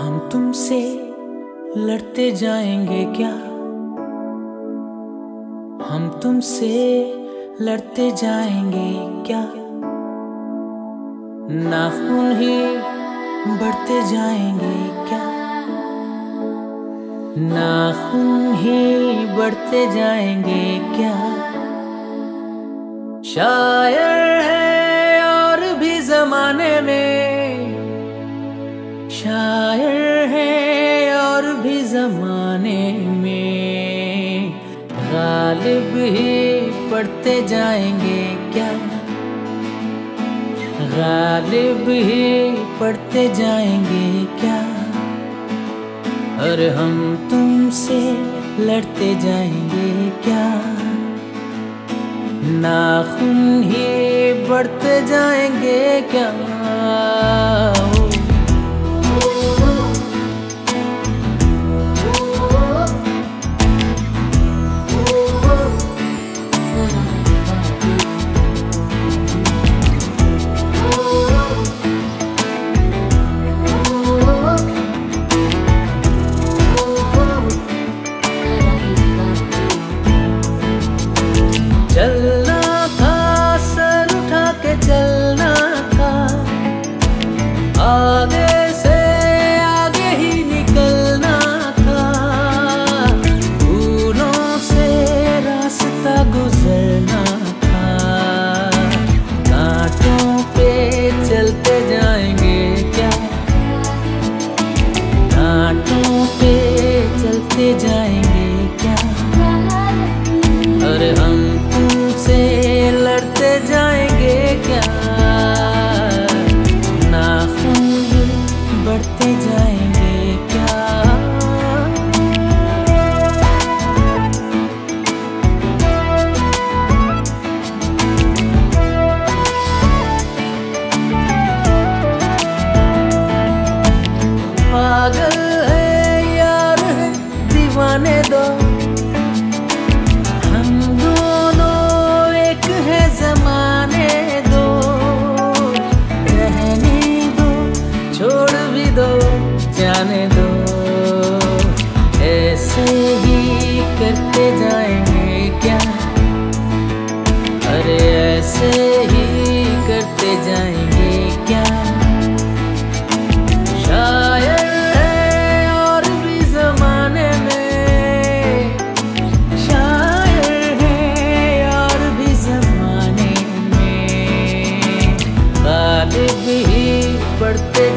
ہم تم سے لڑتے جائیں گے کیا؟ ہم تم سے لڑتے جائیں گے کیا؟ ناخن ہی بڑھتے جائیں گے کیا؟ ناخن ہی بڑھتے جائیں گے کیا؟ شاعر شاعر ہے اور بھی زمانے میں غالب ہی پڑھتے جائیں گے کیا؟ غالب ہی پڑھتے جائیں گے کیا؟ اور ہم تم سے لڑتے جائیں گے کیا؟ ناخن ہی بڑھتے جائیں گے کیا؟ پہ چلتے جائیں۔ دو۔ ہم دونوں ایک ہے زمانے دو۔ رہنے دو، چھوڑ بھی دو، جانے دو۔ ایسے ہی کرتے parte